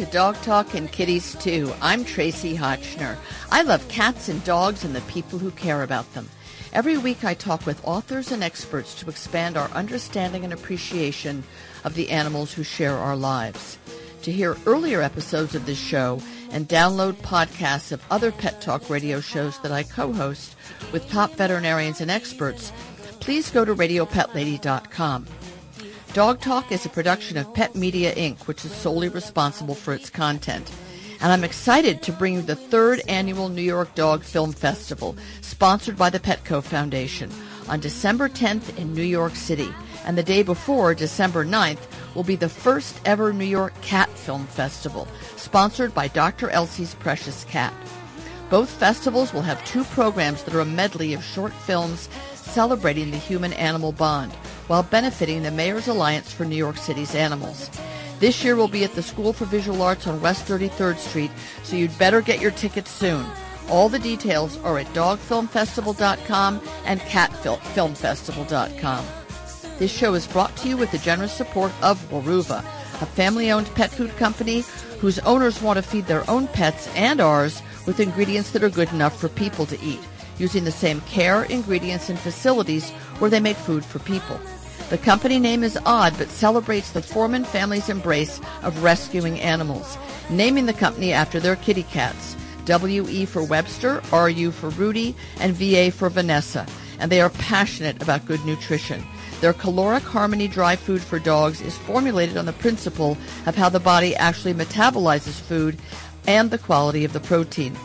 To Dog Talk and Kitties Too. I'm Tracie Hotchner. I love cats and dogs and the people who care about them. Every week I talk with authors and experts to expand our understanding and appreciation of the animals who share our lives. To hear earlier episodes of this show and download podcasts of other Pet Talk radio shows that I co-host with top veterinarians and experts, please go to radiopetlady.com. Dog Talk is a production of Pet Media Inc., which is solely responsible for its content. And I'm excited to bring you the third annual New York Dog Film Festival, sponsored by the Petco Foundation, on December 10th in New York City. And the day before, December 9th, will be the first ever New York Cat Film Festival, sponsored by Dr. Elsey's Precious Cat. Both festivals will have two programs that are a medley of short films celebrating the human-animal bond while benefiting the Mayor's Alliance for New York City's animals. This year will be at the School for Visual Arts on West 33rd Street, so you'd better get your tickets soon. All the details are at dogfilmfestival.com and catfilmfestival.com. This show is brought to you with the generous support of Weruva, a family-owned pet food company whose owners want to feed their own pets and ours with ingredients that are good enough for people to eat, using the same care, ingredients, and facilities where they make food for people. The company name is odd, but celebrates the Forman family's embrace of rescuing animals, naming the company after their kitty cats. W-E for Webster, R-U for Rudy, and V-A for Vanessa. And they are passionate about good nutrition. Their caloric harmony dry food for dogs is formulated on the principle of how the body actually metabolizes food and the quality of the protein.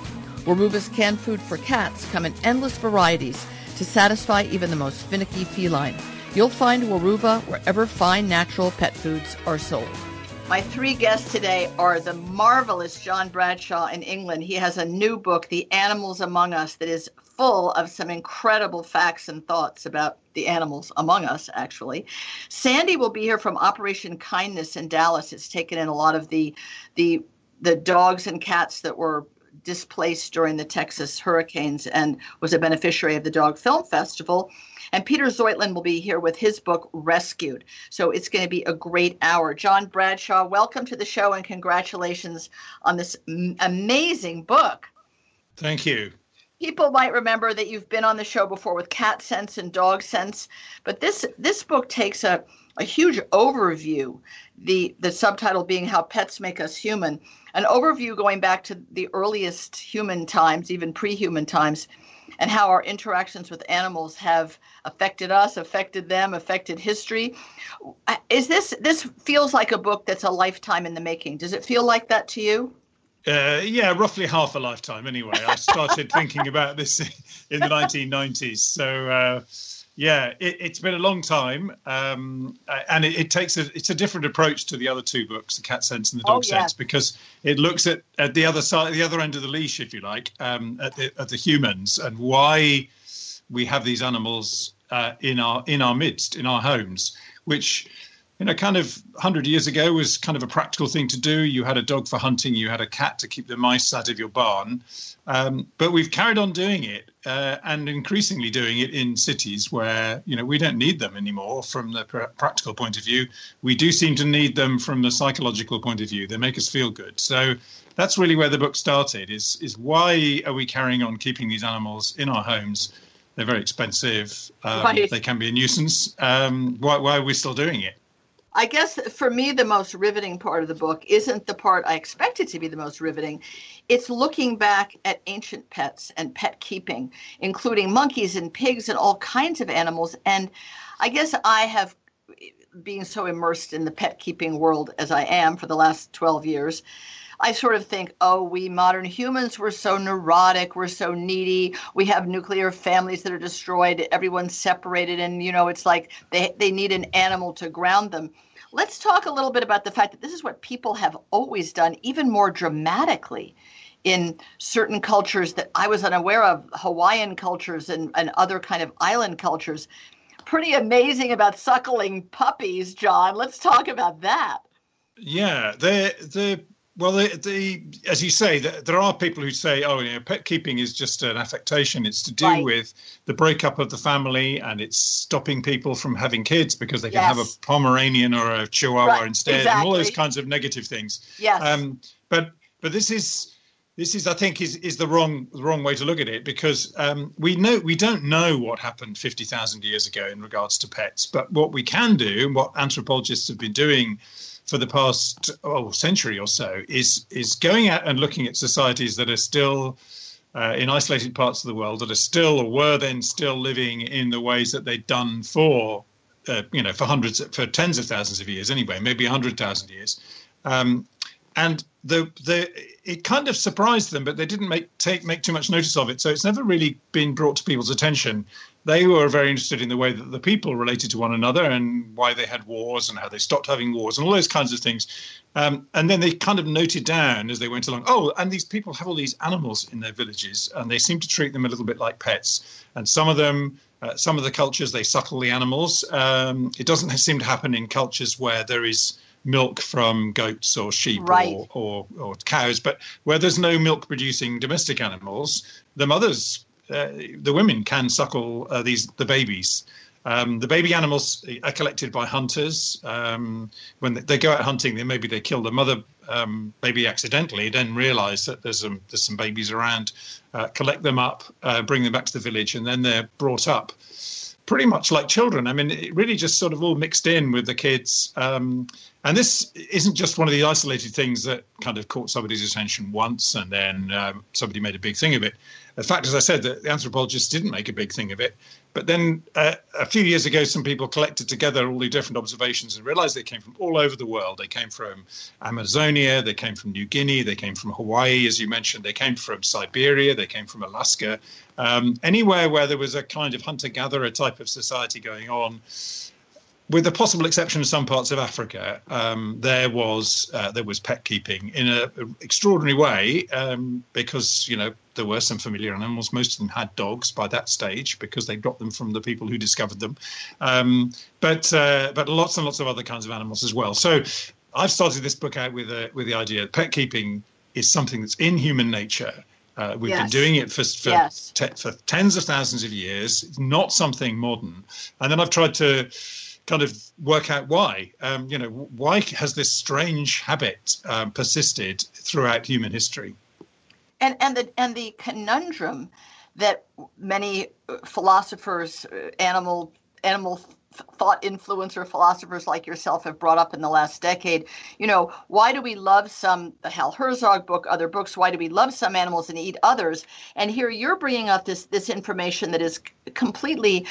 Weruva's canned food for cats come in endless varieties to satisfy even the most finicky feline. You'll find Weruva wherever fine natural pet foods are sold. My three guests today are the marvelous John Bradshaw in England. He has a new book, The Animals Among Us, that is full of some incredible facts and thoughts about the animals among us, actually. Sandy will be here from Operation Kindness in Dallas. It's taken in a lot of the the the dogs and cats that were displaced during the Texas hurricanes and was a beneficiary of the Dog Film Festival. And Peter Zheutlin will be here with his book, Rescued. So it's going to be a great hour. John Bradshaw, welcome to the show and congratulations on this amazing book. Thank you. People might remember that you've been on the show before with Cat Sense and Dog Sense, but this this book takes a, a huge overview, the the subtitle being How Pets Make Us Human, an overview going back to the earliest human times, even pre-human times, and how our interactions with animals have affected us, affected them, affected history. Is this this feels like a book that's a lifetime in the making? Does it feel like that to you? Uh, yeah, roughly half a lifetime. Anyway, I started thinking about this in the 1990s. So uh, yeah, it, has been a long time, um, and it, it, takes a it's a different approach to the other two books, the Cat Sense and the Dog oh, yeah. Sense, because it looks at at the other side, the other end of the leash, if you like, um, at the at the humans and why we have these animals uh, in our in our midst, in our homes, which you know, kind of 100 years ago was kind of a practical thing to do. You had a dog for hunting, you had a cat to keep the mice out of your barn. Um, but we've carried on doing it uh, and increasingly doing it in cities where, you know, we don't need them anymore from the pr- practical point of view. We do seem to need them from the psychological point of view. They make us feel good. So that's really where the book started is, is why are we carrying on keeping these animals in our homes? They're very expensive. Um, right. They can be a nuisance. Um, why, why are we still doing it? I guess for me, the most riveting part of the book isn't the part I expected to be the most riveting. It's looking back at ancient pets and pet keeping, including monkeys and pigs and all kinds of animals. And I guess I have, being so immersed in the pet keeping world as I am for the last 12 years, I sort of think, oh, we modern humans, we're so neurotic, we're so needy, we have nuclear families that are destroyed, everyone's separated, and you know, it's like they, they need an animal to ground them. Let's talk a little bit about the fact that this is what people have always done, even more dramatically in certain cultures that I was unaware of, Hawaiian cultures and, and other kind of island cultures. Pretty amazing about suckling puppies, John. Let's talk about that. Yeah, the the well, the, the, as you say, the, there are people who say, "Oh, you know, pet keeping is just an affectation. It's to do right. with the breakup of the family, and it's stopping people from having kids because they can yes. have a Pomeranian or a Chihuahua right. instead, exactly. and all those kinds of negative things." Yes. Um, but but this is this is, I think, is is the wrong the wrong way to look at it because um, we know we don't know what happened fifty thousand years ago in regards to pets, but what we can do, and what anthropologists have been doing for the past oh, century or so is is going out and looking at societies that are still uh, in isolated parts of the world that are still or were then still living in the ways that they'd done for uh, you know for hundreds for tens of thousands of years anyway maybe a hundred thousand years. Um, and the the it kind of surprised them, but they didn't make take make too much notice of it. So it's never really been brought to people's attention. They were very interested in the way that the people related to one another and why they had wars and how they stopped having wars and all those kinds of things. Um, and then they kind of noted down as they went along. Oh, and these people have all these animals in their villages, and they seem to treat them a little bit like pets. And some of them uh, some of the cultures they suckle the animals. Um, it doesn't seem to happen in cultures where there is milk from goats or sheep right. or, or, or, cows, but where there's no milk producing domestic animals, the mothers, uh, the women can suckle uh, these the babies. Um, the baby animals are collected by hunters. Um, when they go out hunting, then maybe they kill the mother um, baby accidentally, then realize that there's some there's some babies around, uh, collect them up, uh, bring them back to the village, and then they're brought up pretty much like children. I mean, it really just sort of all mixed in with the kids. Um, and this isn't just one of the isolated things that kind of caught somebody's attention once and then um, somebody made a big thing of it. The fact, as I said, that the anthropologists didn't make a big thing of it. But then uh, a few years ago, some people collected together all the different observations and realized they came from all over the world. They came from Amazonia, they came from New Guinea, they came from Hawaii, as you mentioned, they came from Siberia, they came from Alaska. Um, anywhere where there was a kind of hunter gatherer type of society going on with the possible exception of some parts of Africa, um, there was uh, there was pet keeping in an extraordinary way um, because you know there were some familiar animals. Most of them had dogs by that stage because they got them from the people who discovered them, um, but uh, but lots and lots of other kinds of animals as well. So I've started this book out with a, with the idea that pet keeping is something that's in human nature. Uh, we've yes. been doing it for for, yes. te- for tens of thousands of years. It's not something modern, and then I've tried to kind of work out why. Um, you know, why has this strange habit um, persisted throughout human history? And and the and the conundrum that many philosophers, uh, animal animal thought influencer philosophers like yourself have brought up in the last decade. You know, why do we love some, the Hal Herzog book, other books, why do we love some animals and eat others? And here you're bringing up this, this information that is completely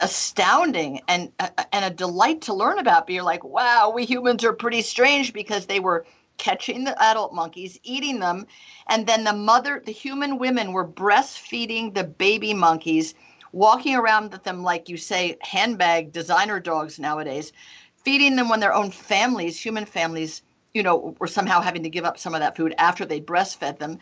astounding and uh, and a delight to learn about. But you're like, wow, we humans are pretty strange because they were catching the adult monkeys, eating them, and then the mother, the human women were breastfeeding the baby monkeys, walking around with them like you say, handbag designer dogs nowadays, feeding them when their own families, human families, you know, were somehow having to give up some of that food after they breastfed them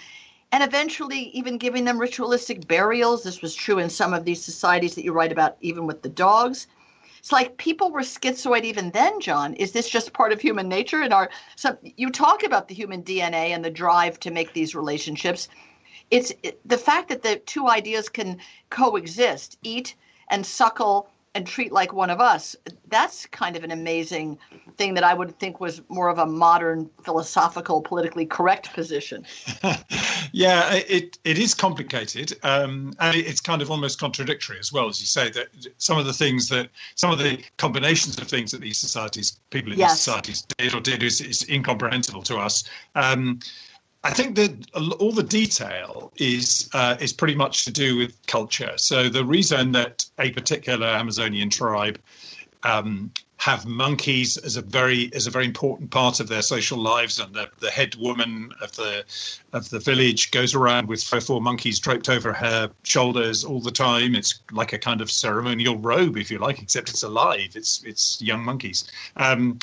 and eventually even giving them ritualistic burials. This was true in some of these societies that you write about, even with the dogs. It's like people were schizoid even then, John. Is this just part of human nature? And our so you talk about the human DNA and the drive to make these relationships. It's it, the fact that the two ideas can coexist: eat and suckle and treat like one of us. That's kind of an amazing thing that I would think was more of a modern philosophical, politically correct position. yeah, it, it is complicated. Um, and it's kind of almost contradictory as well, as you say, that some of the things that, some of the combinations of things that these societies, people in yes. these societies did or did is, is incomprehensible to us. Um, I think that all the detail is uh, is pretty much to do with culture. So the reason that a particular Amazonian tribe um, have monkeys as a very as a very important part of their social lives, and the, the head woman of the of the village goes around with three or four monkeys draped over her shoulders all the time. It's like a kind of ceremonial robe, if you like, except it's alive. It's it's young monkeys. Um,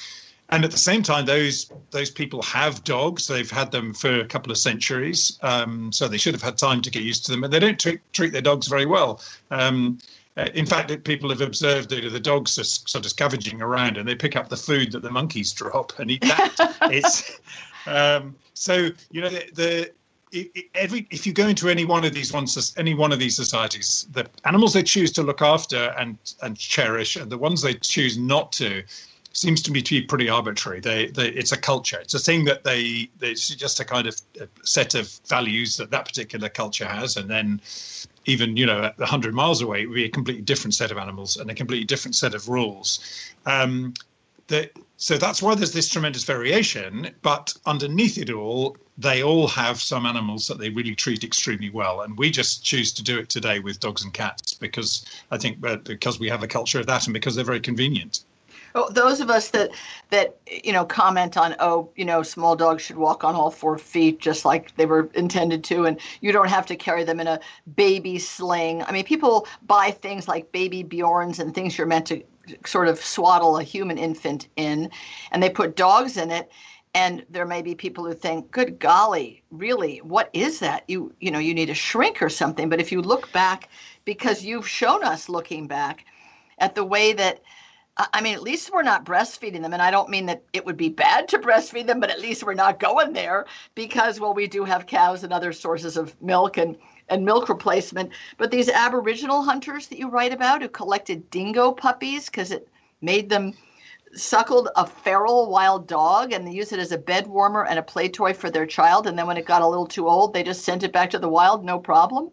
and at the same time, those those people have dogs. They've had them for a couple of centuries, um, so they should have had time to get used to them. And they don't treat, treat their dogs very well. Um, uh, in fact, it, people have observed that the dogs are sort of scavenging around and they pick up the food that the monkeys drop and eat that. it's um, so you know the, the it, it, every if you go into any one of these ones any one of these societies the animals they choose to look after and and cherish and the ones they choose not to seems to me to be pretty arbitrary they, they it's a culture it's a thing that they it's just a kind of set of values that that particular culture has and then even you know a 100 miles away it would be a completely different set of animals and a completely different set of rules um, that so that's why there's this tremendous variation. But underneath it all, they all have some animals that they really treat extremely well, and we just choose to do it today with dogs and cats because I think uh, because we have a culture of that, and because they're very convenient. Oh, those of us that that you know comment on oh you know small dogs should walk on all four feet just like they were intended to and you don't have to carry them in a baby sling i mean people buy things like baby bjorns and things you're meant to sort of swaddle a human infant in, and they put dogs in it. And there may be people who think, "Good golly, really? What is that? You you know you need a shrink or something." But if you look back, because you've shown us looking back at the way that I mean, at least we're not breastfeeding them. And I don't mean that it would be bad to breastfeed them, but at least we're not going there because, well, we do have cows and other sources of milk and and milk replacement. But these Aboriginal hunters that you write about who collected dingo puppies because it made them suckled a feral wild dog and they used it as a bed warmer and a play toy for their child. And then when it got a little too old, they just sent it back to the wild, no problem.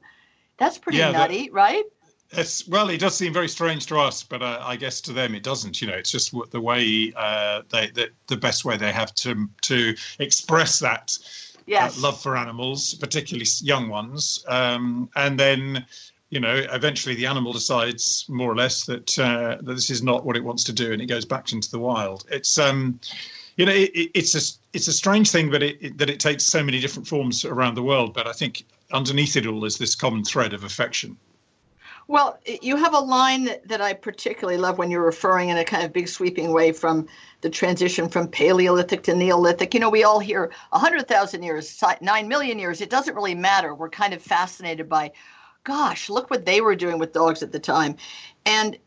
That's pretty yeah, nutty, that, right? It's well, it does seem very strange to us, but uh, I guess to them it doesn't. You know, it's just the way uh, they the, the best way they have to to express that yes. uh, love for animals, particularly young ones. Um, and then, you know, eventually the animal decides more or less that uh, that this is not what it wants to do, and it goes back into the wild. It's um, you know, it, it's a it's a strange thing, but it, it, that it takes so many different forms around the world. But I think underneath it all is this common thread of affection. Well, you have a line that, I particularly love when you're referring in a kind of big sweeping way from the transition from Paleolithic to Neolithic. You know, we all hear 100,000 years, 9 million years. It doesn't really matter. We're kind of fascinated by, gosh, look what they were doing with dogs at the time. And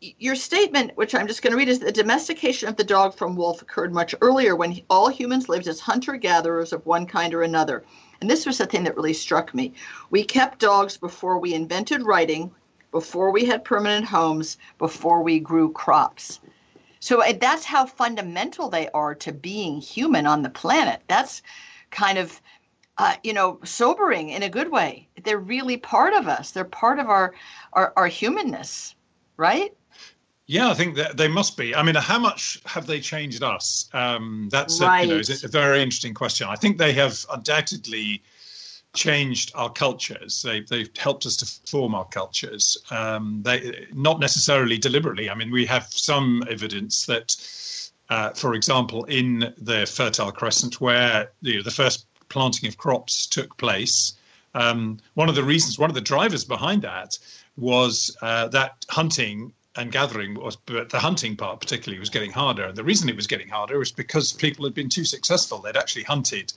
your statement, which I'm just going to read, is the domestication of the dog from wolf occurred much earlier when all humans lived as hunter gatherers of one kind or another. And this was the thing that really struck me. We kept dogs before we invented writing, before we had permanent homes, before we grew crops. So that's how fundamental they are to being human on the planet. That's kind of, uh, you know, sobering in a good way. They're really part of us. They're part of our our, our humanness, right? Yeah, I think that they must be. I mean, how much have they changed us? Um, that's right. a, you know, a very interesting question. I think they have undoubtedly changed our cultures. They, they've helped us to form our cultures. Um, they not necessarily deliberately. I mean, we have some evidence that, uh, for example, in the Fertile Crescent, where you know, the first planting of crops took place, um, one of the reasons, one of the drivers behind that was uh, that hunting and gathering was, but the hunting part particularly was getting harder. And the reason it was getting harder was because people had been too successful. They'd actually hunted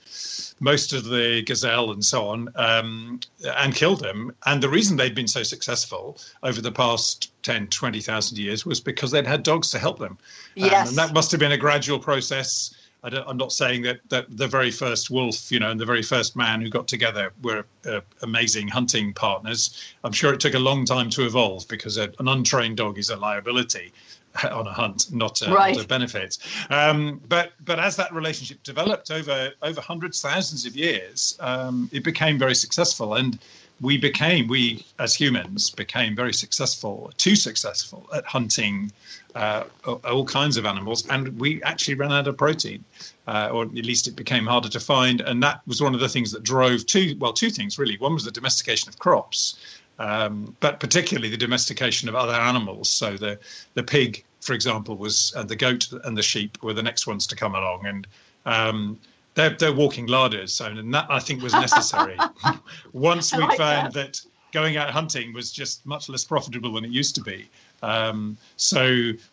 most of the gazelle and so on um, and killed them. And the reason they'd been so successful over the past 10, 20,000 years was because they'd had dogs to help them. Yes. Um, and that must have been a gradual process I am not saying that, that the very first wolf, you know, and the very first man who got together were uh, amazing hunting partners. I'm sure it took a long time to evolve because a, an untrained dog is a liability on a hunt, not a, right. not a benefit. Um, but but as that relationship developed over over hundreds, thousands of years, um, it became very successful and we became, we as humans became very successful, too successful at hunting uh, all kinds of animals, and we actually ran out of protein, uh, or at least it became harder to find. And that was one of the things that drove two, well, two things really. One was the domestication of crops, um, but particularly the domestication of other animals. So the the pig, for example, was and the goat and the sheep were the next ones to come along, and um, they're they're walking larders, So, and that I think was necessary. Once we like found that. that. going out hunting was just much less profitable than it used to be, um, so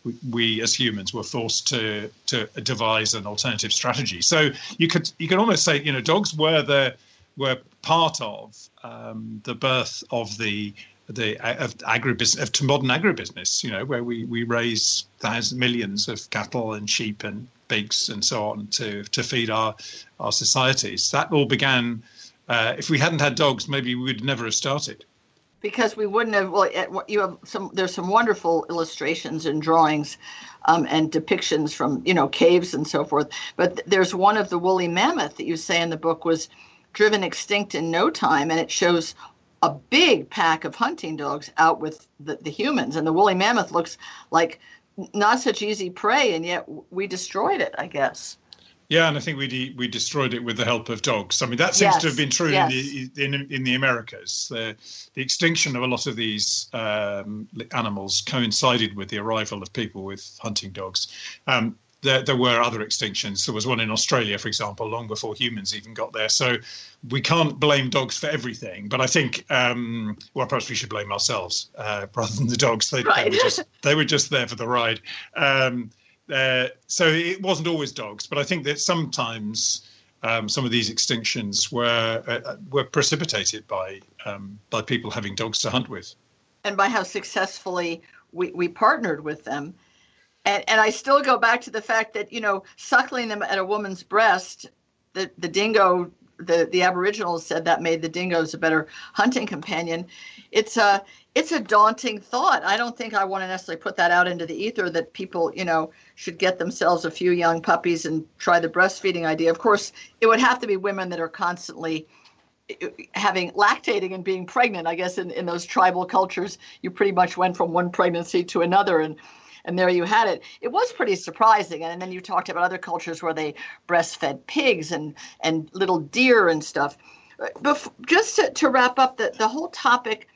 we, we, as humans, were forced to to devise an alternative strategy. So you could you could almost say, you know, dogs were the were part of um, the birth of the the of agribusiness of to modern agribusiness. You know, where we we raise thousands, millions of cattle and sheep and pigs and so on to to feed our our societies. That all began. Uh, if we hadn't had dogs, maybe we would never have started because we wouldn't have well you have some there's some wonderful illustrations and drawings um, and depictions from you know caves and so forth but there's one of the woolly mammoth that you say in the book was driven extinct in no time and it shows a big pack of hunting dogs out with the, the humans and the woolly mammoth looks like not such easy prey and yet we destroyed it i guess yeah, and I think we de- we destroyed it with the help of dogs. I mean, that seems yes, to have been true yes. in the in, in the Americas. The the extinction of a lot of these um, animals coincided with the arrival of people with hunting dogs. Um, there, there were other extinctions. There was one in Australia, for example, long before humans even got there. So we can't blame dogs for everything. But I think, um, well, perhaps we should blame ourselves uh, rather than the dogs. They, right. they, were just, they were just there for the ride. Um, uh, so it wasn't always dogs, but I think that sometimes um, some of these extinctions were uh, were precipitated by um, by people having dogs to hunt with, and by how successfully we, we partnered with them. And, and I still go back to the fact that you know suckling them at a woman's breast, the the dingo the the aboriginals said that made the dingoes a better hunting companion. It's a it's a daunting thought. I don't think i want to necessarily put that out into the ether that people you know should get themselves a few young puppies and try the breastfeeding idea. Of course it would have to be women that are constantly having lactating and being pregnant i guess in, in those tribal cultures. You pretty much went from one pregnancy to another. And and there you had it. It was pretty surprising. And then you talked about other cultures where they breastfed pigs and and little deer and stuff. But just to, to wrap up the, the whole topic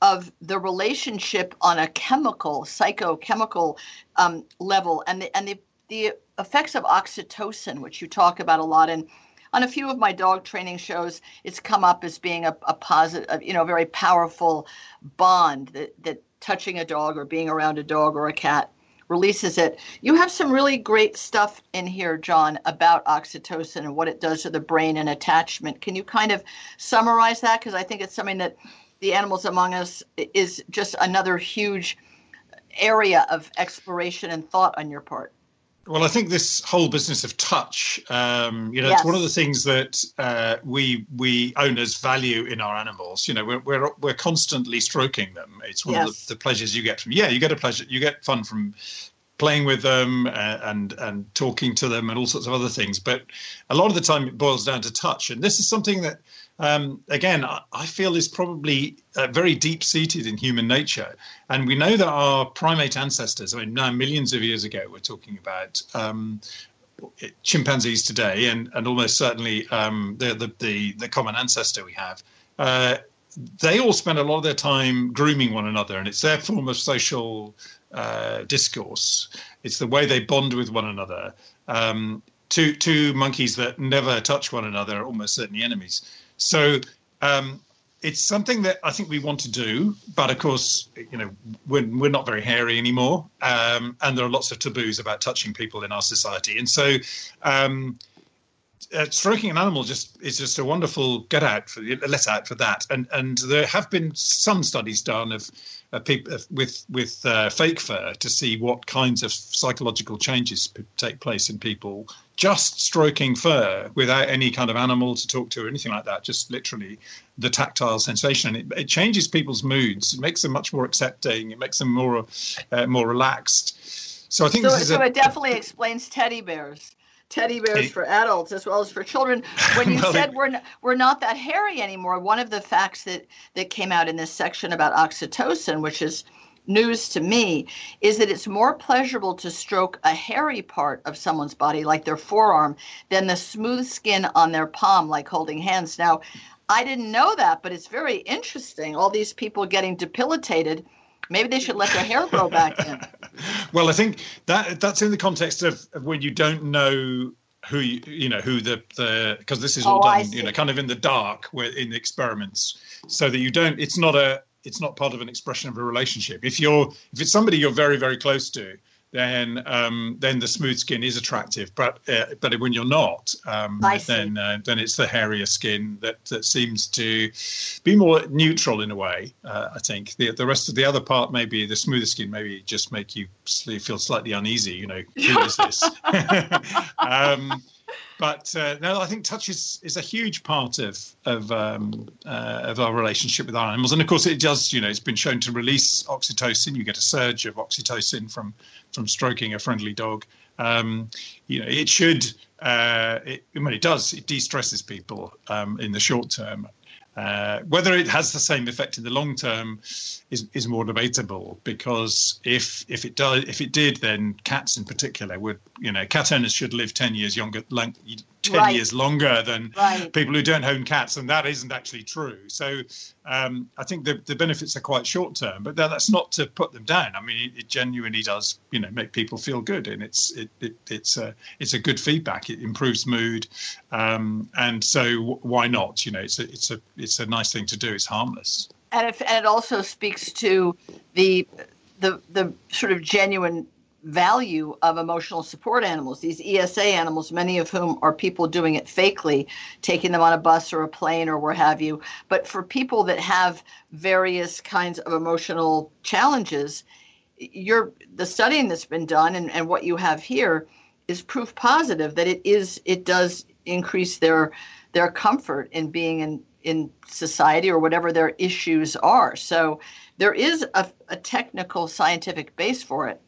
of the relationship on a chemical, psychochemical um, level, and the and the the effects of oxytocin, which you talk about a lot, and on a few of my dog training shows, it's come up as being a, a positive, you know, very powerful bond that, that touching a dog or being around a dog or a cat releases it. You have some really great stuff in here, John, about oxytocin and what it does to the brain and attachment. Can you kind of summarize that? Because I think it's something that the animals among us is just another huge area of exploration and thought on your part. Well, I think this whole business of touch, um, you know, yes. it's one of the things that uh, we we owners value in our animals. You know, we're we're, we're constantly stroking them. It's one yes. of the, the, pleasures you get from. Yeah, you get a pleasure. You get fun from playing with them and, uh, and and talking to them and all sorts of other things. But a lot of the time, it boils down to touch. And this is something that um, again, I feel is probably uh, very deep seated in human nature. And we know that our primate ancestors, I mean, now millions of years ago, we're talking about um, chimpanzees today, and, and almost certainly um, the, the, the, the, common ancestor we have. Uh, they all spend a lot of their time grooming one another, and it's their form of social uh, discourse. It's the way they bond with one another. Um, two two monkeys that never touch one another are almost certainly enemies. So um, it's something that I think we want to do, but of course, you know, we're, we're not very hairy anymore, um, and there are lots of taboos about touching people in our society, and so um, uh, stroking an animal just is just a wonderful get out for let out for that, and and there have been some studies done of uh, people with with uh, fake fur to see what kinds of psychological changes take place in people just stroking fur without any kind of animal to talk to or anything like that, just literally the tactile sensation. And it, it changes people's moods. It makes them much more accepting. It makes them more uh, more relaxed. So I think so. so a, it definitely explains teddy bears. Teddy bears for adults as well as for children. When you well, said we're not, we're not that hairy anymore, one of the facts that that came out in this section about oxytocin, which is news to me is that it's more pleasurable to stroke a hairy part of someone's body, like their forearm, than the smooth skin on their palm, like holding hands. Now, I didn't know that, but it's very interesting. All these people getting debilitated. Maybe they should let their hair grow back in. well, I think that that's in the context of, of when you don't know who you, you know who the the because this is all oh, done you know kind of in the dark where in the experiments so that you don't it's not a it's not part of an expression of a relationship. If you're if it's somebody you're very very close to, then um, then the smooth skin is attractive. But uh, but when you're not, um, then uh, then it's the hairier skin that, that seems to be more neutral in a way. Uh, I think the the rest of the other part, maybe the smoother skin, maybe just make you feel slightly uneasy. You know, who is this? um, but uh, no, I think touch is, is a huge part of of um, uh, of our relationship with our animals, and of course it does. You know, it's been shown to release oxytocin. You get a surge of oxytocin from from stroking a friendly dog. Um, you know, it should. Uh, it, I mean, it does. It de-stresses people um, in the short term, uh, whether it has the same effect in the long term is, is more debatable because if if it does if it did then cats in particular would you know cat owners should live 10 years younger 10 right. years longer than right. people who don't own cats, and that isn't actually true. So um, I think the, the benefits are quite short term, but that's not to put them down. I mean, it, it genuinely does, you know, make people feel good, and it's it, it it's a it's a good feedback. It improves mood, um, and so why not? You know, it's a it's a it's a nice thing to do. It's harmless, and, if, and it also speaks to the the the sort of genuine value of emotional support animals, these ESA animals, many of whom are people doing it fakely, taking them on a bus or a plane or where have you. But for people that have various kinds of emotional challenges, your the studying that's been done and, and what you have here is proof positive that it is it does increase their their comfort in being in in society or whatever their issues are. So there is a, a technical scientific base for it.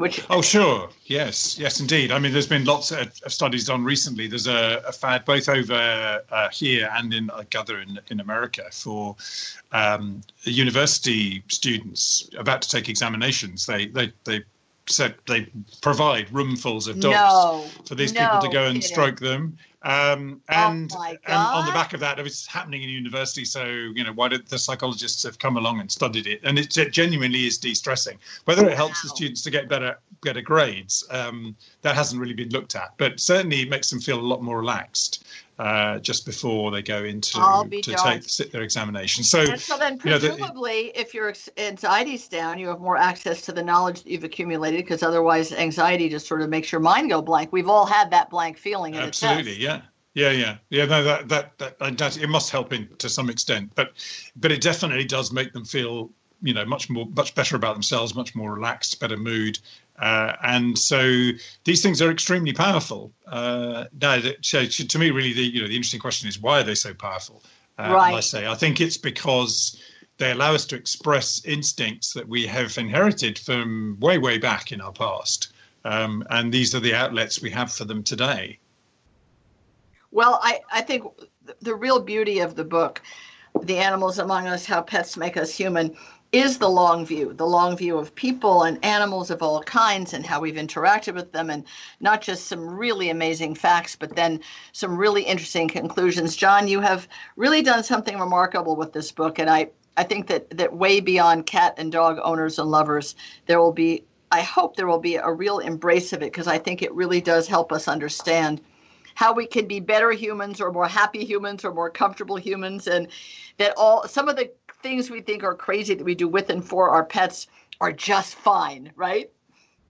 Which oh sure. Yes. Yes indeed. I mean there's been lots of, studies done recently. There's a, a fad both over uh, here and in I gather in, in America for um, university students about to take examinations. They they they said they provide roomfuls of dogs no, for these no, people to go and stroke them um, oh and, oh and on the back of that, it was happening in university. So, you know, why did the psychologists have come along and studied it? And it, it genuinely is de-stressing. Whether it helps wow. the students to get better better grades, um, that hasn't really been looked at. But certainly, it makes them feel a lot more relaxed uh, just before they go into to take sit their examination. So, and so then presumably, you know, the, if your anxiety's down, you have more access to the knowledge that you've accumulated because otherwise, anxiety just sort of makes your mind go blank. We've all had that blank feeling. Absolutely, yeah. Yeah, yeah, yeah. No, that, that that that it must help in to some extent, but but it definitely does make them feel you know much more much better about themselves, much more relaxed, better mood, uh, and so these things are extremely powerful. Uh, now, so to me, really, the you know the interesting question is why are they so powerful? Uh, right. I say I think it's because they allow us to express instincts that we have inherited from way way back in our past, um, and these are the outlets we have for them today. Well, I I think the real beauty of the book, "The Animals Among Us: How Pets Make Us Human," is the long view, the long view of people and animals of all kinds and how we've interacted with them, and not just some really amazing facts, but then some really interesting conclusions. John, you have really done something remarkable with this book, and I, I think that, that way beyond cat and dog owners and lovers, there will be, I hope there will be a real embrace of it because I think it really does help us understand how we can be better humans or more happy humans or more comfortable humans and that all some of the things we think are crazy that we do with and for our pets are just fine, right?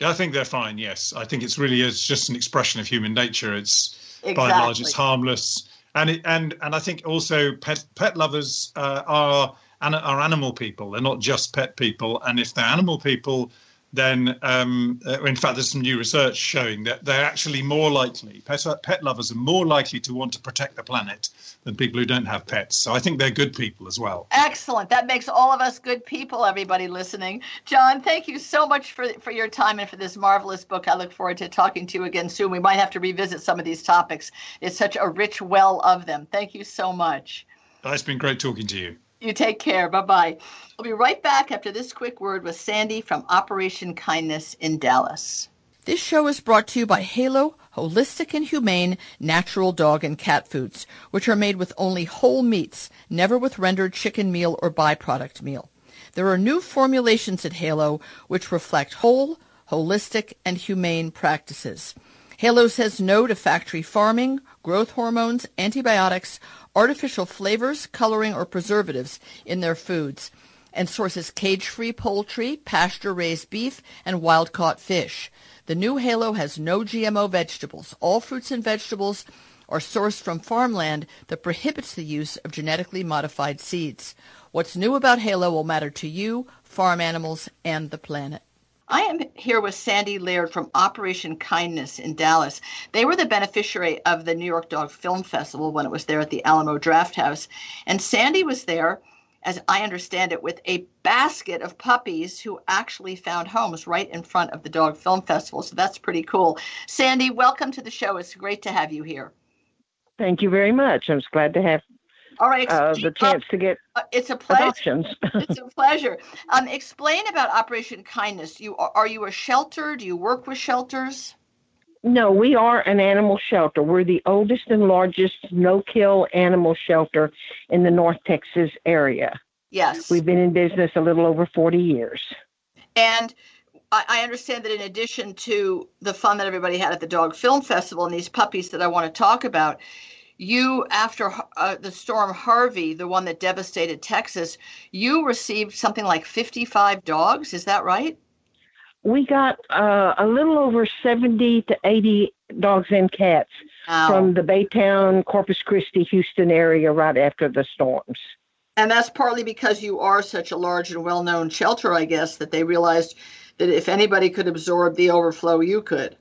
Yeah, I think they're fine. Yes, I think it's really it's just an expression of human nature. It's exactly. by and large it's harmless, and it, and and I think also pet pet lovers uh, are are animal people. They're not just pet people, and if they're animal people then um, uh, in fact there's some new research showing that they're actually more likely pet, pet lovers are more likely to want to protect the planet than people who don't have pets. So i think they're good people as well. Excellent. That makes all of us good people everybody listening. John thank you so much for, for your time and for this marvelous book. I look forward to talking to you again soon. We might have to revisit some of these topics. It's such a rich well of them. Thank you so much. It's been great talking to you you take care. Bye bye. We'll be right back after this quick word with Sandy from Operation Kindness in Dallas. This show is brought to you by Halo Holistic and Humane Natural Dog and Cat Foods, which are made with only whole meats, never with rendered chicken meal or byproduct meal. There are new formulations at Halo which reflect whole, holistic, and humane practices. Halo says no to factory farming, growth hormones, antibiotics, artificial flavors, coloring, or preservatives in their foods. and sources cage-free poultry, pasture-raised beef, and wild-caught fish. The new Halo has no GMO vegetables. All fruits and vegetables are sourced from farmland that prohibits the use of genetically modified seeds. What's new about Halo will matter to you, farm animals, and the planet. I am here with Sandy Laird from Operation Kindness in Dallas. They were the beneficiary of the New York Dog Film Festival when it was there at the Alamo Drafthouse. And Sandy was there, as I understand it, with a basket of puppies who actually found homes right in front of the Dog Film Festival. So that's pretty cool. Sandy, welcome to the show. It's great to have you here. Thank you very much. I'm glad to have all right. Uh, the chance to get uh, it's a pleasure. It's a pleasure. Um, explain about Operation Kindness. You are you a shelter? Do you work with shelters? No, we are an animal shelter. We're the oldest and largest no-kill animal shelter in the North Texas area. Yes. We've been in business a little over 40 years. And I understand that in addition to the fun that everybody had at the Dog Film Festival and these puppies that I want to talk about, you after uh, the storm Harvey, the one that devastated Texas, you received something like 55 dogs. Is that right? We got uh, a little over 70 to 80 dogs and cats wow. from the Baytown, Corpus Christi, Houston area right after the storms. And that's partly because you are such a large and well known shelter, I guess, that they realized that if anybody could absorb the overflow, you could.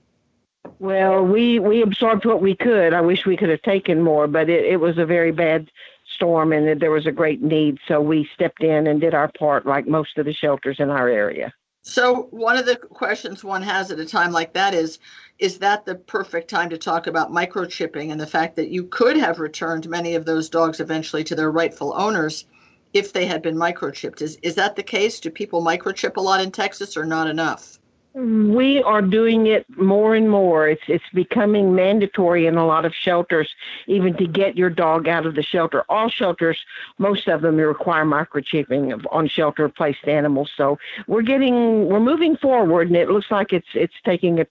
Well, we we absorbed what we could. I wish we could have taken more, but it, it was a very bad storm and there was a great need, so we stepped in and did our part, like most of the shelters in our area. So, one of the questions one has at a time like that is is that the perfect time to talk about microchipping and the fact that you could have returned many of those dogs eventually to their rightful owners if they had been microchipped? Is is that the case? Do people microchip a lot in Texas or not enough? We are doing it more and more. It's it's becoming mandatory in a lot of shelters, even to get your dog out of the shelter. All shelters, most of them require microchipping of, on shelter placed animals. So we're getting we're moving forward, and it looks like it's it's taking a,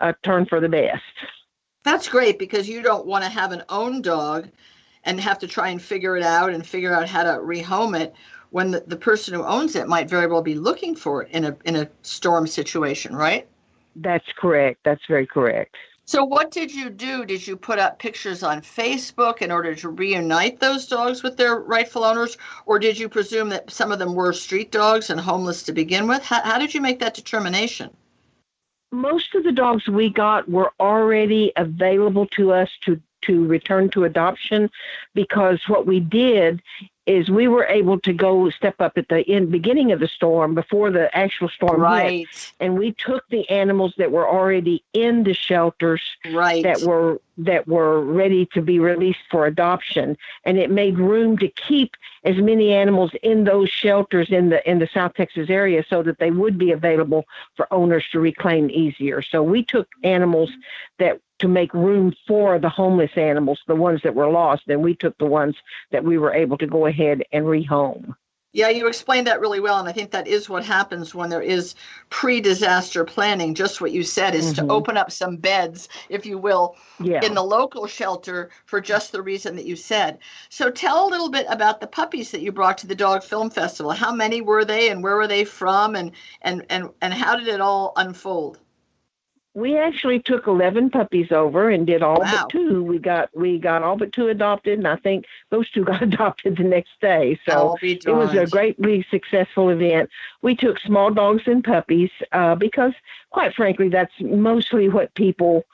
a turn for the best. That's great because you don't want to have an own dog and have to try and figure it out and figure out how to rehome it when the, the person who owns it might very well be looking for it in a in a storm situation, right? That's correct. That's very correct. So, what did you do? Did you put up pictures on Facebook in order to reunite those dogs with their rightful owners, or did you presume that some of them were street dogs and homeless to begin with? How, how did you make that determination? Most of the dogs we got were already available to us to to return to adoption because what we did is we were able to go step up at the in beginning of the storm before the actual storm right. hit, and we took the animals that were already in the shelters right. that were that were ready to be released for adoption, and it made room to keep as many animals in those shelters in the in the South Texas area so that they would be available for owners to reclaim easier. So we took animals that to make room for the homeless animals, the ones that were lost, and we took the ones that we were able to go ahead and rehome. Yeah, you explained that really well, and I think that is what happens when there is pre-disaster planning. Just what you said is mm-hmm. to open up some beds, if you will, yeah. in the local shelter for just the reason that you said. So, tell a little bit about the puppies that you brought to the Dog Film Festival. How many were they, and where were they from, and and and and how did it all unfold? We actually took 11 puppies over and did all wow. but two. We got we got all but two adopted and i think those two got adopted the next day. So it was a greatly successful event. We took small dogs and puppies uh, because quite frankly that's mostly what people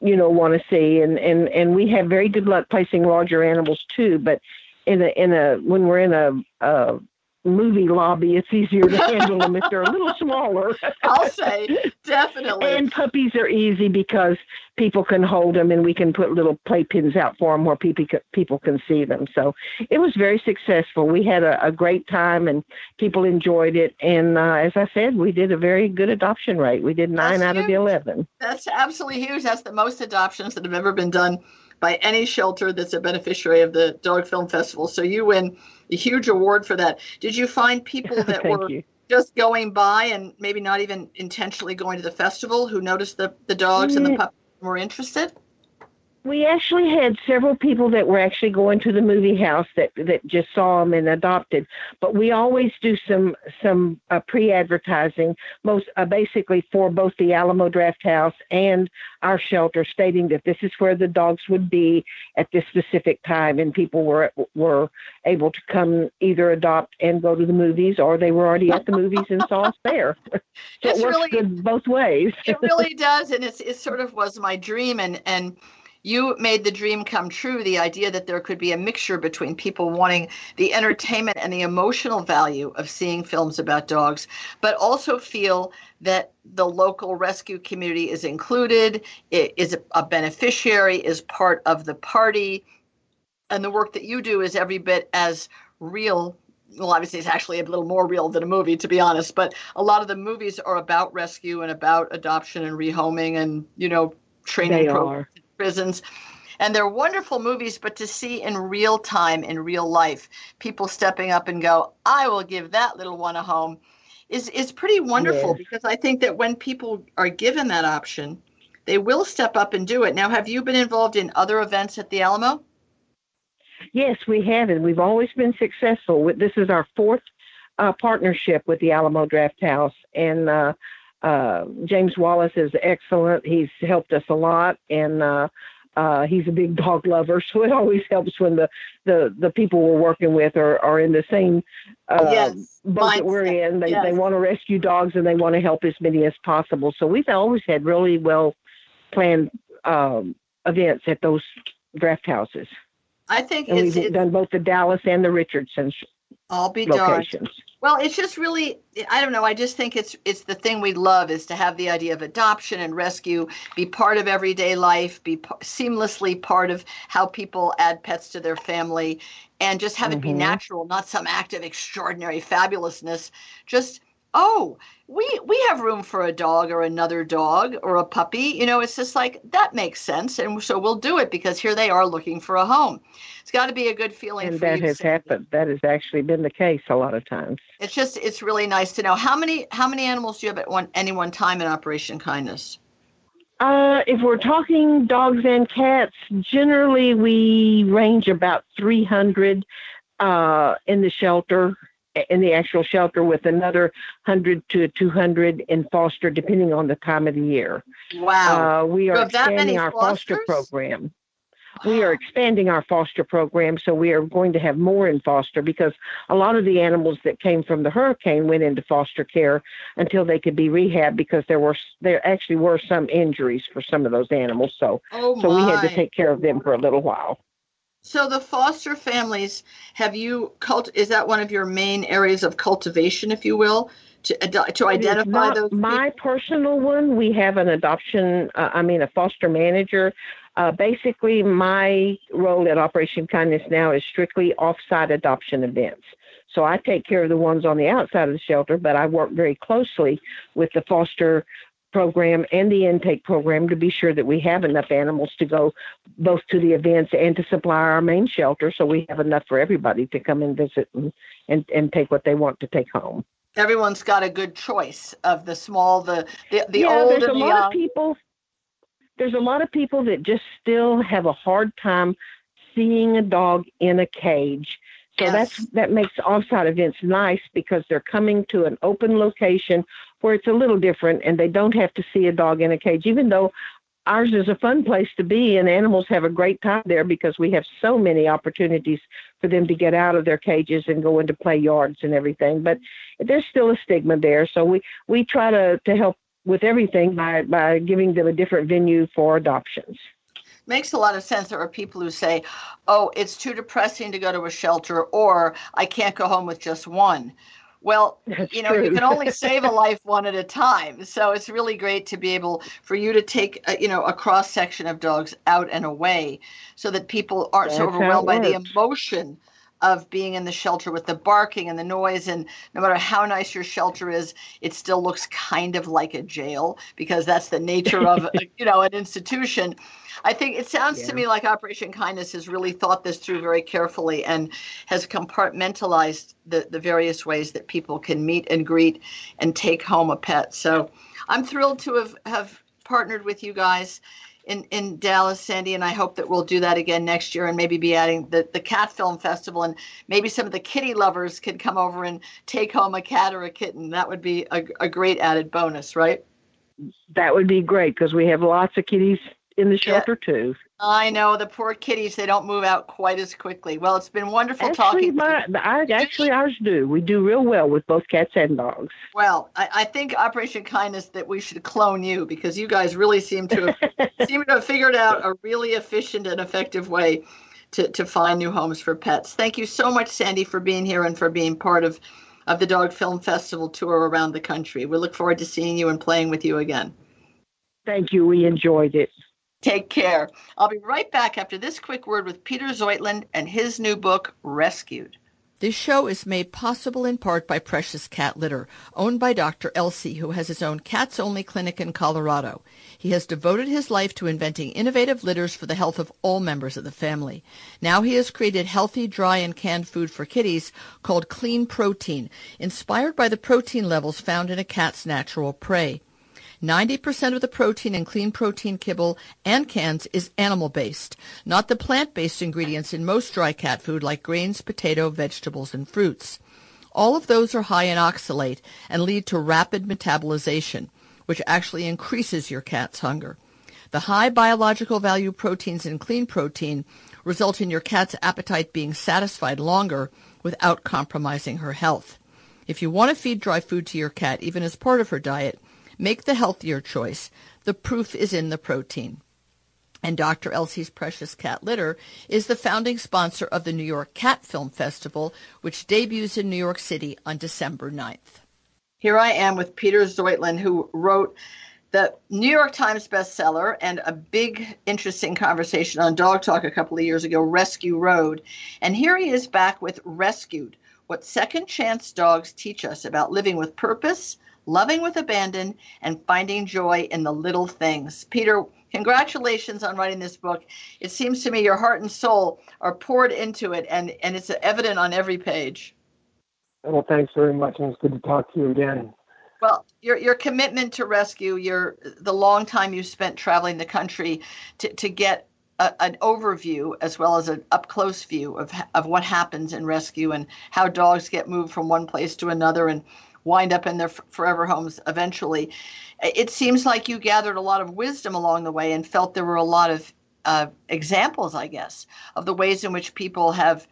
you know want to see. And and and we have very good luck placing larger animals too. But in a in a when we're in a, a movie lobby, it's easier to handle them if they're a little smaller. I'll say definitely. and puppies are easy because people can hold them, and we can put little playpens out for them where people people can see them. So it was very successful. We had a, a great time, and people enjoyed it. And uh, as I said, we did a very good adoption rate. We did nine That's out huge. of the eleven. That's absolutely huge. That's the most adoptions that have ever been done by any shelter that's a beneficiary of the Dog Film Festival. So you win a huge award for that. Did you find people that were you. just going by and maybe not even intentionally going to the festival who noticed the, the dogs mm. and the puppies were interested? We actually had several people that were actually going to the movie house that that just saw them and adopted. But we always do some some uh, pre-advertising, most uh, basically for both the Alamo Drafthouse and our shelter, stating that this is where the dogs would be at this specific time, and people were were able to come either adopt and go to the movies, or they were already at the movies and saw us there. so it's it works really, good both ways. it really does, and it's it sort of was my dream, and and you made the dream come true the idea that there could be a mixture between people wanting the entertainment and the emotional value of seeing films about dogs, but also feel that the local rescue community is included, is a beneficiary, is part of the party. And the work that you do is every bit as real well, obviously, it's actually a little more real than a movie, to be honest. But a lot of the movies are about rescue and about adoption and rehoming and you know training They programs prisons. And they're wonderful movies, but to see in real time, in real life, people stepping up and go, I will give that little one a home is, is pretty wonderful yeah. because I think that when people are given that option, they will step up and do it. Now, have you been involved in other events at the Alamo? Yes, we have, and we've always been successful. This is our fourth uh, partnership with the Alamo Drafthouse, and uh, uh, James Wallace is excellent. He's helped us a lot, and uh, uh, he's a big dog lover, so it always helps when the the, the people we're working with are, are in the same uh, yes. boat that we're in. They yes. they want to rescue dogs and they want to help as many as possible. So we've always had really well planned um, events at those draft houses. I think and we've done both the Dallas and the Richardson I'll be locations. Darned. Well, it's just really I don't know, I just think it's it's the thing we love is to have the idea of adoption and rescue be part of everyday life, be p- seamlessly part of how people add pets to their family and just have mm-hmm. it be mm-hmm. natural, not some act of extraordinary fabulousness. Just oh, we we have room for a dog or another dog or a puppy. You know, it's just like that makes sense, and so we'll do it because here they are looking for a home. It's got to be a good feeling. And that has happened. That has actually been the case a lot of times. It's just it's really nice to know how many how many animals do you have at one any one time in Operation Kindness. Uh, if we're talking dogs and cats, generally we range about 300 uh, in the shelter in the actual shelter with another 100 to 200 in foster, depending on the time of the year. Wow. Uh, we are expanding our foster program. We are expanding our foster program, so we are going to have more in foster because a lot of the animals that came from the hurricane went into foster care until they could be rehabbed because there were there actually were some injuries for some of those animals. So oh so we had to take care of them for a little while. So the foster families, have you cult? Is that one of your main areas of cultivation, if you will, to to identify those? My people? personal one. We have an adoption. Uh, I mean, a foster manager. Uh, basically, my role at Operation Kindness now is strictly offsite adoption events. So I take care of the ones on the outside of the shelter, but I work very closely with the foster program and the intake program to be sure that we have enough animals to go both to the events and to supply our main shelter so we have enough for everybody to come and visit and, and, and take what they want to take home. Everyone's got a good choice of the small, the the, the yeah, old there's a lot young. of people. There's a lot of people that just still have a hard time seeing a dog in a cage so yes. that's that makes offsite events nice because they're coming to an open location where it's a little different and they don't have to see a dog in a cage, even though ours is a fun place to be and animals have a great time there because we have so many opportunities for them to get out of their cages and go into play yards and everything. But there's still a stigma there. So we, we try to, to help with everything by, by giving them a different venue for adoptions makes a lot of sense. There are people who say, oh, it's too depressing to go to a shelter, or I can't go home with just one. Well, That's you know, true. you can only save a life one at a time. So it's really great to be able for you to take, a, you know, a cross section of dogs out and away so that people aren't That's so overwhelmed by the emotion of being in the shelter with the barking and the noise and no matter how nice your shelter is it still looks kind of like a jail because that's the nature of you know an institution. I think it sounds yeah. to me like operation kindness has really thought this through very carefully and has compartmentalized the, the various ways that people can meet and greet and take home a pet. So i'm thrilled to have have partnered with you guys in, in Dallas, Sandy, and I hope that we'll do that again next year and maybe be adding the, the cat film festival and maybe some of the kitty lovers could come over and take home a cat or a kitten. That would be a, a great added bonus, right? That would be great because we have lots of kitties in the shelter yeah. too. I know the poor kitties; they don't move out quite as quickly. Well, it's been wonderful actually, talking. My, I, actually, ours do. We do real well with both cats and dogs. Well, I, I think Operation Kindness that we should clone you because you guys really seem to have, seem to have figured out a really efficient and effective way to to find new homes for pets. Thank you so much, Sandy, for being here and for being part of of the Dog Film Festival tour around the country. We look forward to seeing you and playing with you again. Thank you. We enjoyed it. Take care. I'll be right back after this quick word with Peter Zheutlin and his new book, Rescued. This show is made possible in part by Precious Cat Litter, owned by Dr. Elsey, who has his own cats only clinic in Colorado. He has devoted his life to inventing innovative litters for the health of all members of the family. Now he has created healthy, dry, and canned food for kitties called Clean Protein, inspired by the protein levels found in a cat's natural prey. 90% of the protein in clean protein kibble and cans is animal-based, not the plant-based ingredients in most dry cat food like grains, potato, vegetables, and fruits. All of those are high in oxalate and lead to rapid metabolization, which actually increases your cat's hunger. The high biological value proteins in clean protein result in your cat's appetite being satisfied longer without compromising her health. If you want to feed dry food to your cat, even as part of her diet, Make the healthier choice. The proof is in the protein. And Dr. Elsey's Precious Cat Litter is the founding sponsor of the New York Cat Film Festival, which debuts in New York City on December 9th. Here I am with Peter Zheutlin, who wrote the New York Times bestseller and a big, interesting conversation on Dog Talk a couple of years ago, Rescue Road. And here he is back with Rescued What Second Chance Dogs Teach Us About Living with Purpose, loving with abandon, and finding joy in the little things. Peter, congratulations on writing this book. It seems to me your heart and soul are poured into it, and, and it's evident on every page. Well, thanks very much, and it's good to talk to you again. Well, your your commitment to rescue, your the long time you spent traveling the country to, to get a, an overview as well as an up close view of of what happens in rescue and how dogs get moved from one place to another and wind up in their forever homes eventually. It seems like you gathered a lot of wisdom along the way and felt there were a lot of uh, examples, I guess, of the ways in which people have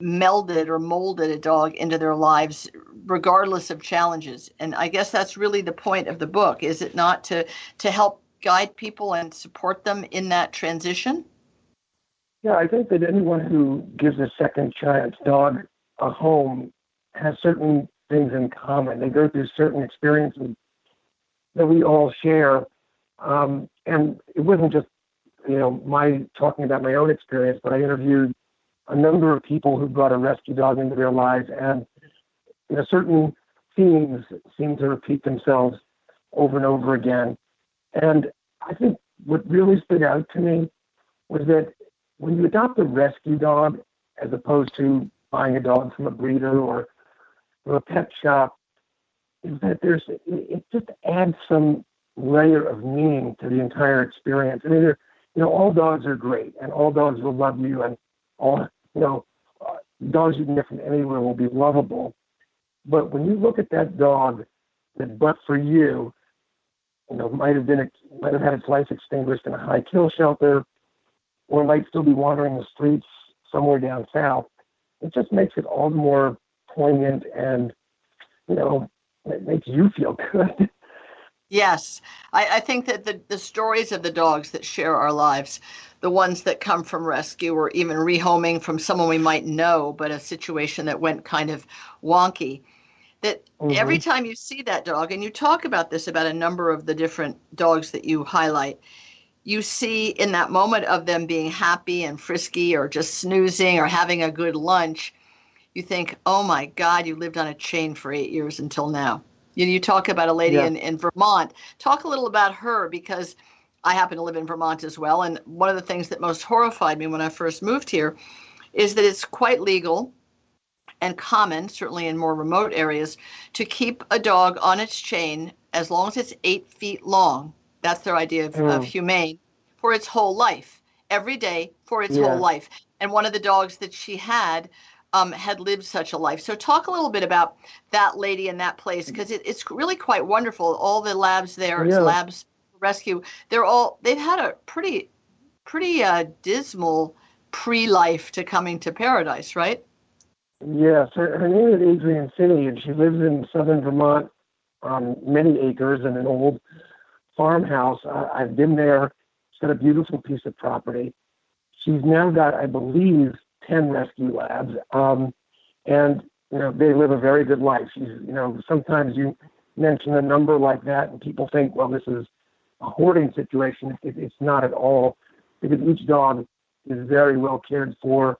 melded or molded a dog into their lives regardless of challenges and i guess that's really the point of the book is it not to to help guide people and support them in that transition yeah i think that anyone who gives a second chance dog a home has certain things in common. They go through certain experiences that we all share. Um, and it wasn't just, you know, my talking about my own experience, but I interviewed a number of people who brought a rescue dog into their lives, and you know, certain themes seem to repeat themselves over and over again. And I think what really stood out to me was that when you adopt a rescue dog, as opposed to buying a dog from a breeder or or a pet shop is that there's it just adds some layer of meaning to the entire experience. I mean, you know, all dogs are great, and all dogs will love you, and all you know, uh, dogs you can get from anywhere will be lovable. But when you look at that dog, that but for you, you know, might have been might have had its life extinguished in a high kill shelter, or might still be wandering the streets somewhere down south. It just makes it all the more poignant and you know it makes you feel good yes I, I, think that the, the stories of the dogs that share our lives the ones that come from rescue or even rehoming from someone we might know but a situation that went kind of wonky that mm-hmm. every time you see that dog and you talk about this about a number of the different dogs that you highlight you see in that moment of them being happy and frisky or just snoozing or having a good lunch you think, oh my God, you lived on a chain for eight years until now. You, you talk about a lady yeah. in, in Vermont. Talk a little about her because I happen to live in Vermont as well. And one of the things that most horrified me when I first moved here is that it's quite legal and common, certainly in more remote areas, to keep a dog on its chain as long as it's eight feet long. That's their idea of, mm. of humane for its whole life, every day for its yeah. whole life. And one of the dogs that she had um, had lived such a life. So, talk a little bit about that lady and that place because it, it's really quite wonderful. All the labs there, yeah. labs rescue, they're all they've had a pretty, pretty uh, dismal pre-life to coming to paradise, right? Yes, her, her name is Adrienne Finney, and she lives in southern Vermont on many acres in an old farmhouse. I, I've been there. She's got a beautiful piece of property. She's now got, I believe, 10 rescue labs. Um, and, you know, they live a very good life. She's, you know, sometimes you mention a number like that and people think, well, this is a hoarding situation. It, it's not at all because each dog is very well cared for,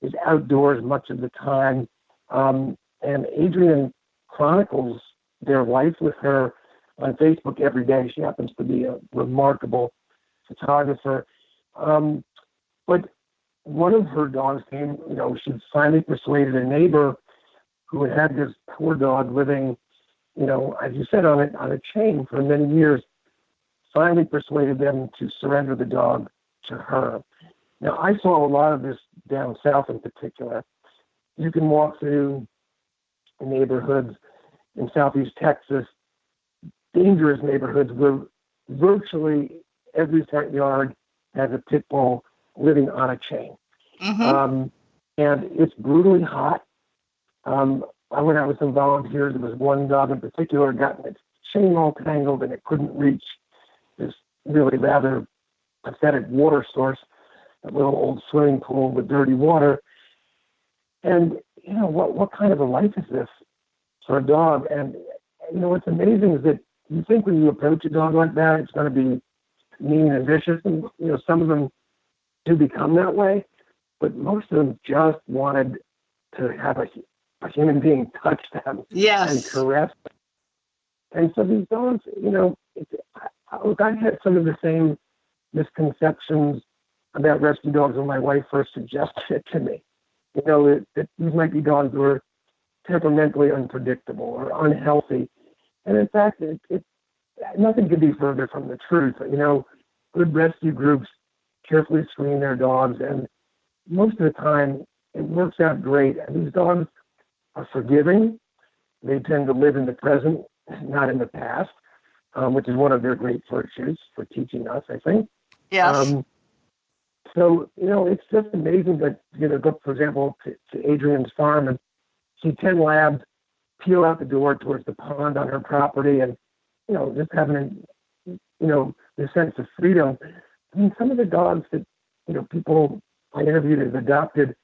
is outdoors much of the time. Um, and Adrienne chronicles their life with her on Facebook every day. She happens to be a remarkable photographer. Um, but one of her dogs came, you know, she finally persuaded a neighbor who had had this poor dog living, you know, as you said, on a, on a chain for many years, finally persuaded them to surrender the dog to her. Now, I saw a lot of this down south in particular. You can walk through neighborhoods in southeast Texas, dangerous neighborhoods where virtually every front yard has a pit bull living on a chain. Mm-hmm. Um, and it's brutally hot. Um, I went out with some volunteers. There was one dog in particular got its chain all tangled and it couldn't reach this really rather pathetic water source, a little old swimming pool with dirty water. And you know what? What kind of a life is this for a dog? And you know what's amazing is that you think when you approach a dog like that, it's going to be mean and vicious, and you know some of them do become that way, but most of them just wanted to have a, a human being touch them yes. and caress them. And so these dogs, you know, it, I, look, I had some of the same misconceptions about rescue dogs when my wife first suggested it to me. You know, that, that these might be dogs who are temperamentally unpredictable or unhealthy. And in fact, it, it nothing could be further from the truth. You know, good rescue groups carefully screen their dogs, and most of the time it works out great. And these dogs are forgiving. They tend to live in the present, not in the past, um, which is one of their great virtues for teaching us, I think. Yes. Um, so you know, it's just amazing that you know, go for example to, to Adrienne's farm and see ten labs peel out the door towards the pond on her property, and you know, just having you know the sense of freedom I mean, some of the dogs that you know people I interviewed as adopted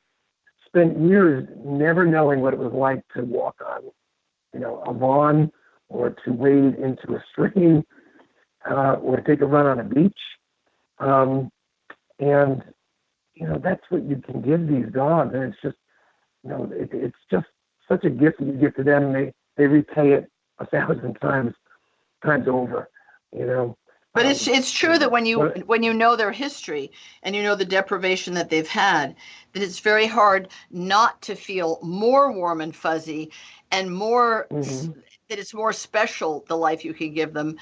spent years never knowing what it was like to walk on, you know, a lawn or to wade into a stream uh, or take a run on a beach. Um, and you know that's what you can give these dogs, and it's just you know it, it's just such a gift that you give to them, and they they repay it a thousand times times over. You know, but it's it's true that when you when you know their history and you know the deprivation that they've had, that it's very hard not to feel more warm and fuzzy and more mm-hmm. that it's more special the life you can give them.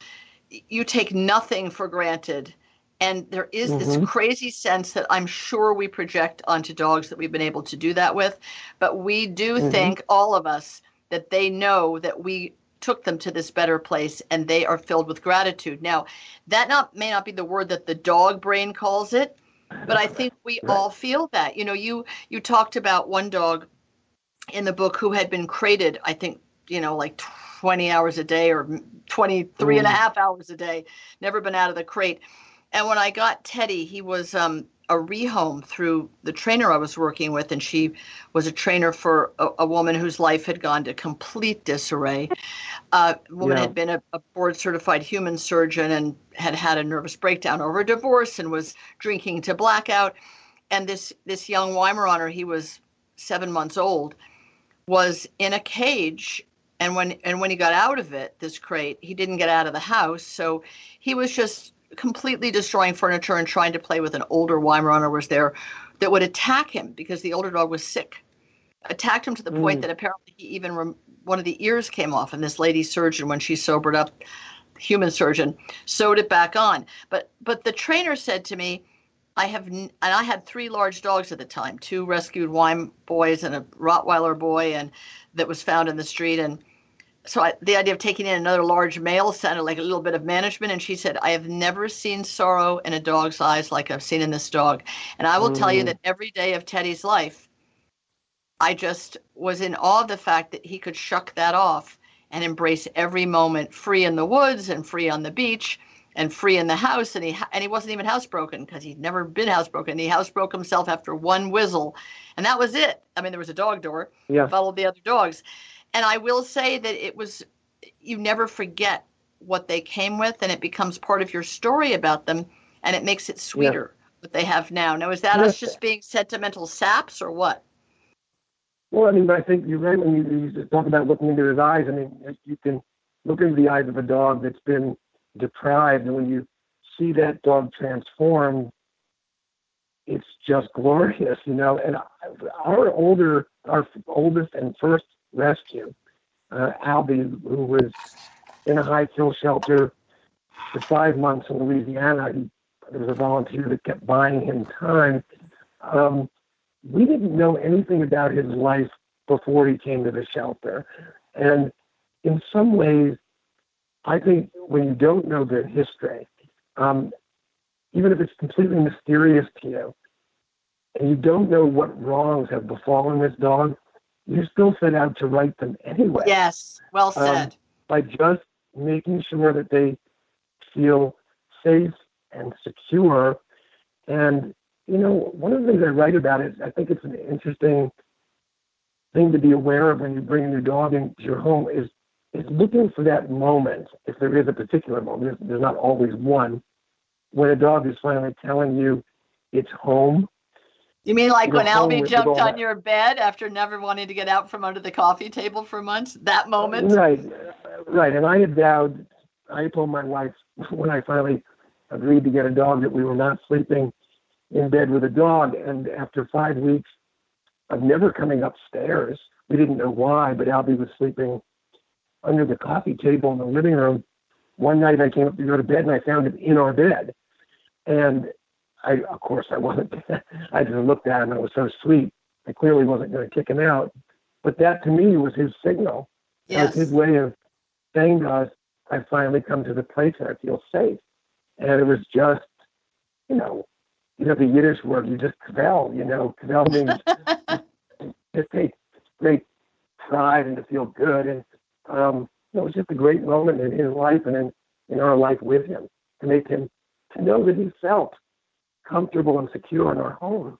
You take nothing for granted. And there is mm-hmm. this crazy sense that I'm sure we project onto dogs that we've been able to do that with. But we do mm-hmm. think, all of us, that they know that we took them to this better place and they are filled with gratitude. Now, that not may not be the word that the dog brain calls it, but I think we all feel that. You know, you you talked about one dog in the book who had been crated, I think, you know, like 20 hours a day or 23 mm. and a mm. half hours a day, never been out of the crate. And when I got Teddy, he was um, a rehome through the trainer I was working with, and she was a trainer for a, a woman whose life had gone to complete disarray. Uh, a woman yeah. had been a, a board certified human surgeon and had had a nervous breakdown over a divorce and was drinking to blackout. And this this young Weimaraner, he was seven months old, was in a cage. And when and when he got out of it, this crate, he didn't get out of the house, so he was just completely destroying furniture and trying to play with an older Weimaraner was there that would attack him because the older dog was sick. Attacked him to the point mm. that apparently he even rem- one of the ears came off. And this lady surgeon, when she sobered up human surgeon sewed it back on. But but the trainer said to me, I have and I had three large dogs at the time, two rescued wine boys and a Rottweiler boy, and that was found in the street and so I, the idea of taking in another large male sounded like a little bit of management. And she said, I have never seen sorrow in a dog's eyes like I've seen in this dog. And I will mm. tell you mm. that every day of Teddy's life, I just was in awe of the fact that he could shuck that off and embrace every moment free in the woods and free on the beach and free in the house and he and he wasn't even housebroken because he'd never been housebroken he housebroke himself after one whistle and that was it i mean there was a dog door yeah. followed the other dogs and I will say that it was you never forget what they came with, and it becomes part of your story about them, and it makes it sweeter yeah. what they have now. Now, is that yes. us just being sentimental saps, or what? Well, I mean, I think you're right when you, you talk about looking into his eyes. I mean, you can look into the eyes of a dog that's been deprived, and when you see that dog transform, it's just glorious, you know. And our older, our oldest and first rescue. Uh, Albie, who was in a high kill shelter for five months in Louisiana, he, there was a volunteer that kept buying him time. Um, we didn't know anything about his life before he came to the shelter. And in some ways, I think when you don't know the history, um, even if it's completely mysterious to you, and you don't know what wrongs have befallen this dog, you still set out to write them anyway. Yes, well um, said. Um, by just making sure that they feel safe and secure. And, you know, one of the things I write about is I think it's an interesting thing to be aware of when you bring your dog into your home is is looking for that moment, if there is a particular moment, there's, there's not always one, when a dog is finally telling you it's home you mean like when Albie jumped on your bed after never wanting to get out from under the coffee table for months? That moment? Right, right. And I had vowed, I told my wife when I finally agreed to get a dog that we were not sleeping in bed with a dog. And after five weeks of never coming upstairs, we didn't know why, but Albie was sleeping under the coffee table in the living room. One night I came up to go to bed and I found him in our bed. And I, of course, I wasn't. I just looked at him and it was so sweet. I clearly wasn't going to kick him out. But that to me was his signal. Yes. That was his way of saying to us, I finally come to the place where I feel safe. And it was just, you know, you know, the Yiddish word, you just kvel, you know, kvel means just take great pride and to feel good. And um, you know, it was just a great moment in his life and in, in our life with him to make him to know that he felt comfortable and secure in our home.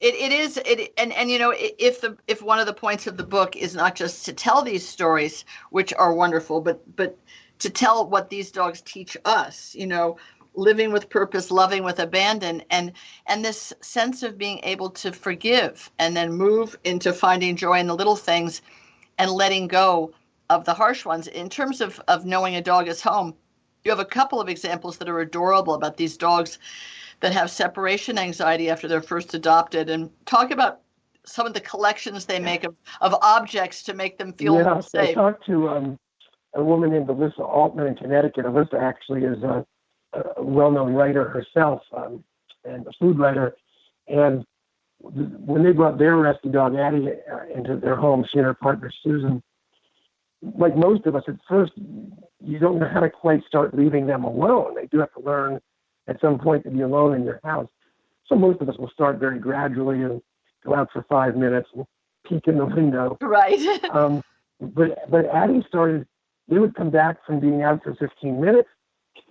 It, it is it and and you know if the if one of the points of the book is not just to tell these stories which are wonderful but but to tell what these dogs teach us you know living with purpose loving with abandon and and this sense of being able to forgive and then move into finding joy in the little things and letting go of the harsh ones in terms of of knowing a dog is home you have a couple of examples that are adorable about these dogs that have separation anxiety after they're first adopted and talk about some of the collections they make of, of objects to make them feel yeah, safe. I talked to um, a woman named Elissa Altman in Connecticut. Elissa actually is a, a well-known writer herself um, and a food writer. And when they brought their rescue dog Addie uh, into their home, she and her partner Susan, like most of us, at first you don't know how to quite start leaving them alone. They do have to learn at some point to be alone in your house. So most of us will start very gradually and go out for five minutes and peek in the window. Right. um, but but Addie started. They would come back from being out for 15 minutes,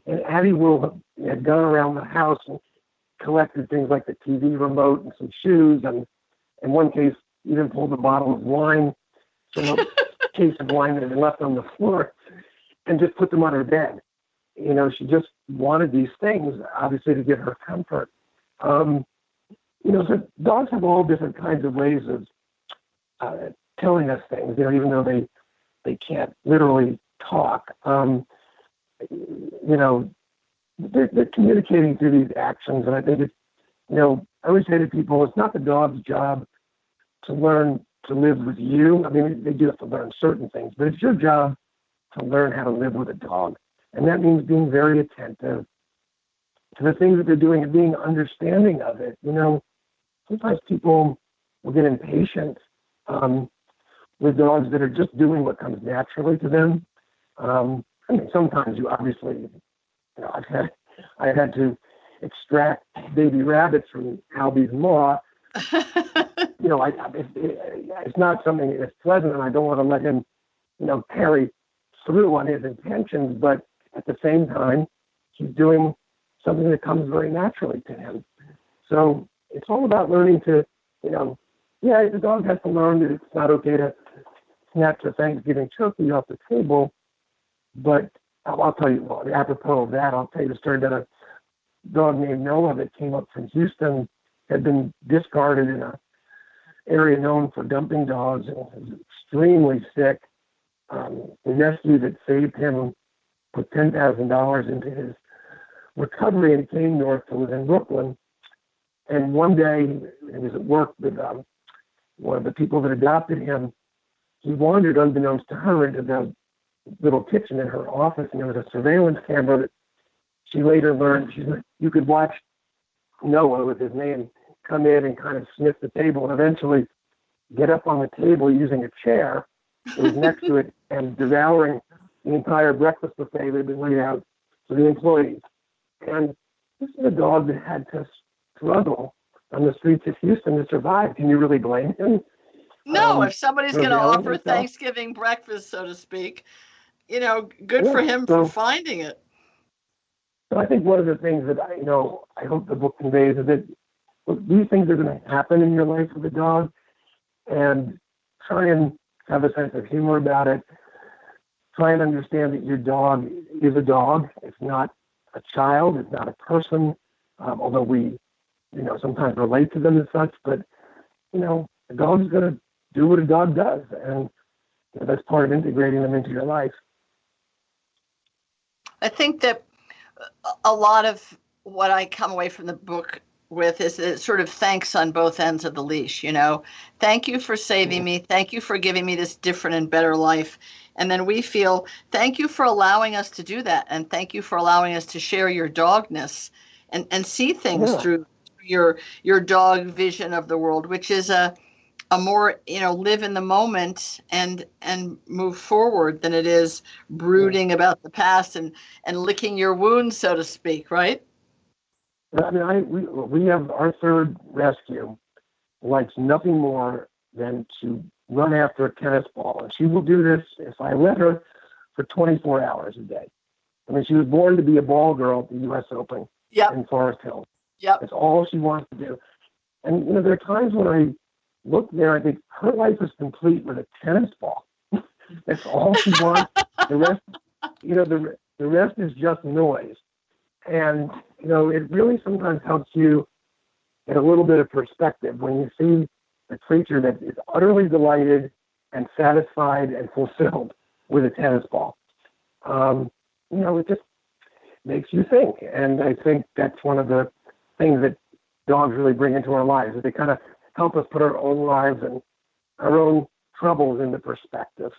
and Addie will have gone around the house and collected things like the TV remote and some shoes, and in one case even pulled a bottle of wine, from a case of wine that been left on the floor, and just put them on her bed you know, she just wanted these things, obviously, to give her comfort. Um, you know, so dogs have all different kinds of ways of uh, telling us things. You know, even though they they can't literally talk. Um, you know, they're, they're communicating through these actions, and I think it's, you know, I always say to people, it's not the dog's job to learn to live with you. I mean, they do have to learn certain things, but it's your job to learn how to live with a dog. And that means being very attentive to the things that they're doing and being understanding of it. You know, sometimes people will get impatient um, with dogs that are just doing what comes naturally to them. Um, I mean, sometimes you obviously, you know, I've had, I've had to extract baby rabbits from Albie's maw. you know, I, it, it, it's not something that's pleasant, and I don't want to let him, you know, carry through on his intentions. But at the same time, he's doing something that comes very naturally to him. So it's all about learning to, you know, yeah, the dog has to learn that it's not okay to snatch a Thanksgiving turkey off the table. But I'll, I'll tell you, well, apropos of that, I'll tell you the story that a dog named Noah that came up from Houston had been discarded in a area known for dumping dogs and was extremely sick. Um, the rescue that saved him put ten thousand dollars into his recovery and came north to live in Brooklyn. And one day, he was at work with um, one of the people that adopted him. He wandered, unbeknownst to her, into the little kitchen in her office, and there was a surveillance camera that she later learned she, you could watch Noah with his name come in and kind of sniff the table and eventually get up on the table using a chair that was next to it and devouring the entire breakfast buffet that had been laid out for the employees. And this is a dog that had to struggle on the streets of Houston to survive. Can you really blame him? No, um, if somebody's going to offer himself? Thanksgiving breakfast, so to speak, you know, good yeah, for him so, for finding it. So I think one of the things that I, you know, I hope the book conveys is that these things are going to happen in your life with a dog, and try and have a sense of humor about it. Try and understand that your dog is a dog. It's not a child. It's not a person. Um, although we, you know, sometimes relate to them as such, but you know, a dog's going to do what a dog does, and you know, that's part of integrating them into your life. I think that a lot of what I come away from the book with is it sort of thanks on both ends of the leash, you know. Thank you for saving mm-hmm. me. Thank you for giving me this different and better life. And then we feel thank you for allowing us to do that. And thank you for allowing us to share your dogness and, and see things yeah. through your your dog vision of the world, which is a a more you know live in the moment and and move forward than it is brooding about the past and and licking your wounds so to speak right i mean i we, we have our third rescue likes nothing more than to run after a tennis ball and she will do this if i let her for 24 hours a day i mean she was born to be a ball girl at the us open yep. in forest hills yep. that's all she wants to do and you know there are times when i look there, I think her life is complete with a tennis ball. That's all she wants. the rest, you know, the the rest is just noise. And you know, it really sometimes helps you get a little bit of perspective when you see a creature that is utterly delighted and satisfied and fulfilled with a tennis ball. Um, you know, it just makes you think. And I think that's one of the things that dogs really bring into our lives. That they kind of help us put our own lives and our own troubles into perspective.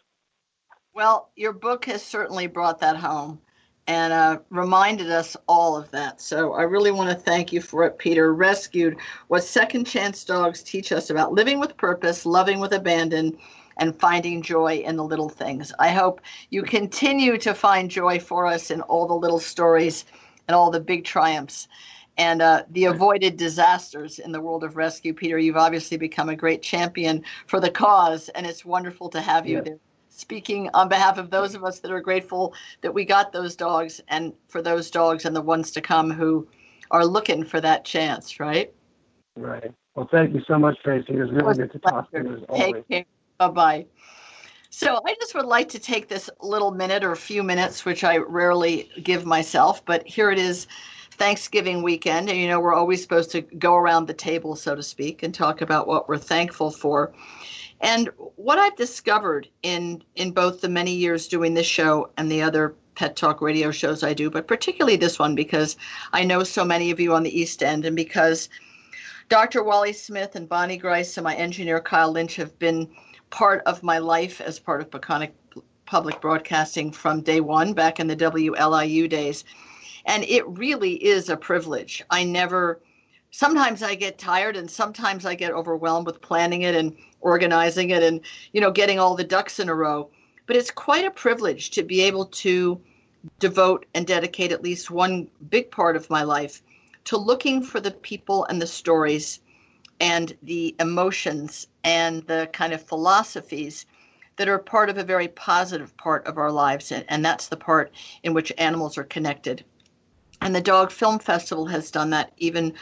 Well, your book has certainly brought that home and uh, reminded us all of that. So I really want to thank you for it, Peter. Rescued what second chance dogs teach us about living with purpose, loving with abandon, and finding joy in the little things. I hope you continue to find joy for us in all the little stories and all the big triumphs and uh, the avoided disasters in the world of rescue. Peter, you've obviously become a great champion for the cause, and it's wonderful to have you yeah. there. Speaking on behalf of those of us that are grateful that we got those dogs, and for those dogs and the ones to come who are looking for that chance, right? Right. Well, thank you so much, Tracie. It was really was good to talk to you. Take care. Bye bye. So I just would like to take this little minute or a few minutes, which I rarely give myself, but here it is Thanksgiving weekend, and you know, we're always supposed to go around the table, so to speak, and talk about what we're thankful for. And what I've discovered in in both the many years doing this show and the other pet talk radio shows I do, but particularly this one because I know so many of you on the East End, and because Dr. Wally Smith and Bonnie Grice and my engineer Kyle Lynch have been part of my life as part of Peconic public broadcasting from day one back in the WLIU days. And it really is a privilege. I never, sometimes I get tired and sometimes I get overwhelmed with planning it and organizing it and, you know, getting all the ducks in a row. But it's quite a privilege to be able to devote and dedicate at least one big part of my life to looking for the people and the stories and the emotions and the kind of philosophies that are part of a very positive part of our lives, and, and that's the part in which animals are connected. And the Dog Film Festival has done that even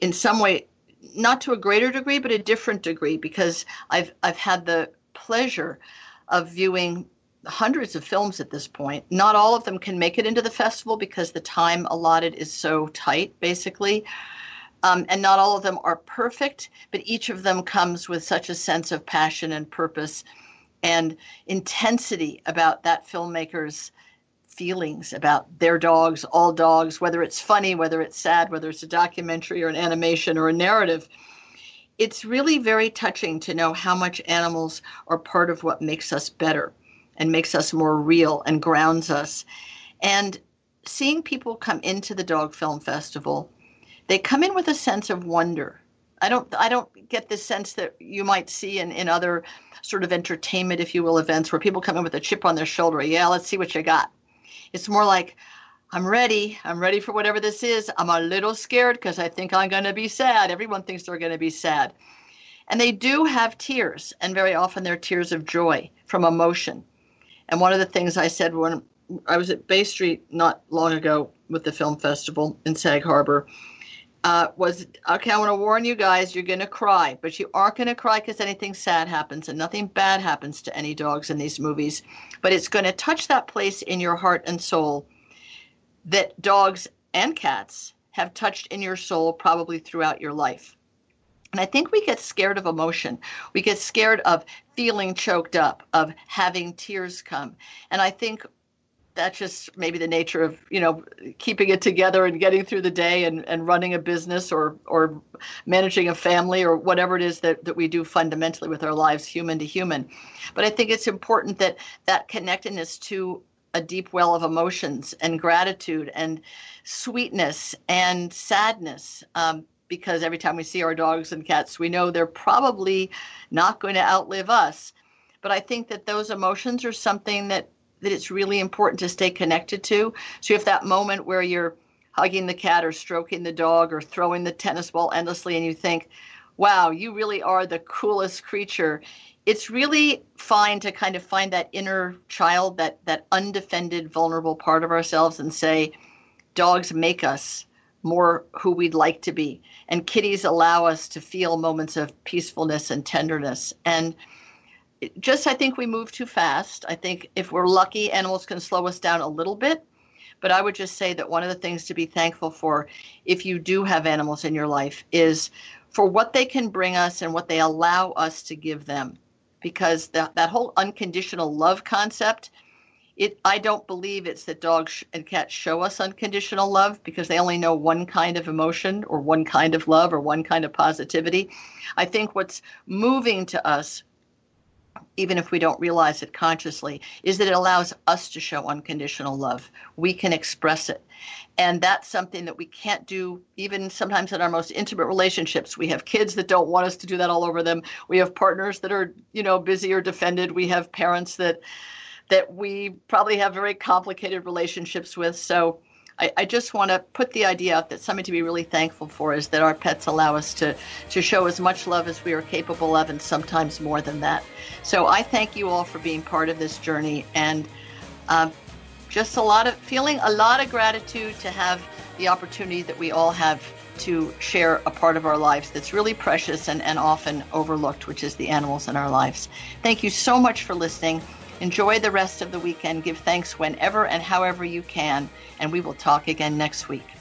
in some way, not to a greater degree, but a different degree, because I've I've had the pleasure of viewing hundreds of films at this point. Not all of them can make it into the festival because the time allotted is so tight, basically. Um, and not all of them are perfect, but each of them comes with such a sense of passion and purpose and intensity about that filmmaker's feelings about their dogs, all dogs, whether it's funny, whether it's sad, whether it's a documentary or an animation or a narrative. It's really very touching to know how much animals are part of what makes us better and makes us more real and grounds us. And seeing people come into the Dog Film Festival, they come in with a sense of wonder. I don't I don't get the sense that you might see in, in other sort of entertainment, if you will, events where people come in with a chip on their shoulder. Yeah, let's see what you got. It's more like, I'm ready. I'm ready for whatever this is. I'm a little scared because I think I'm going to be sad. Everyone thinks they're going to be sad. And they do have tears, and very often they're tears of joy from emotion. And one of the things I said when I was at Bay Street not long ago with the film festival in Sag Harbor uh, was okay. I want to warn you guys, you're going to cry, but you aren't going to cry because anything sad happens and nothing bad happens to any dogs in these movies. But it's going to touch that place in your heart and soul that dogs and cats have touched in your soul probably throughout your life. And I think we get scared of emotion. We get scared of feeling choked up, of having tears come. And I think that's just maybe the nature of you know keeping it together and getting through the day and, and running a business or or managing a family or whatever it is that, that we do fundamentally with our lives human to human. But i think it's important that that connectedness to a deep well of emotions and gratitude and sweetness and sadness um, because every time we see our dogs and cats we know they're probably not going to outlive us. But i think that those emotions are something that that it's really important to stay connected to. So you have that moment where you're hugging the cat or stroking the dog or throwing the tennis ball endlessly and you think, wow, you really are the coolest creature. It's really fine to kind of find that inner child, that that undefended, vulnerable part of ourselves and say, dogs make us more who we'd like to be. And kitties allow us to feel moments of peacefulness and tenderness. And just I think we move too fast. I think if we're lucky, animals can slow us down a little bit. But I would just say that one of the things to be thankful for, if you do have animals in your life, is for what they can bring us and what they allow us to give them. Because that, that whole unconditional love concept, it I don't believe it's that dogs and cats show us unconditional love because they only know one kind of emotion or one kind of love or one kind of positivity. I think what's moving to us even if we don't realize it consciously, is that it allows us to show unconditional love. We can express it. And that's something that we can't do even sometimes in our most intimate relationships. We have kids that don't want us to do that all over them. We have partners that are, you know, busy or defended. We have parents that that we probably have very complicated relationships with. So I, I just want to put the idea out that something to be really thankful for is that our pets allow us to, to show as much love as we are capable of and sometimes more than that. So I thank you all for being part of this journey and um, just a lot of feeling a lot of gratitude to have the opportunity that we all have to share a part of our lives that's really precious and, and often overlooked, which is the animals in our lives. Thank you so much for listening. Enjoy the rest of the weekend. Give thanks whenever and however you can, and we will talk again next week.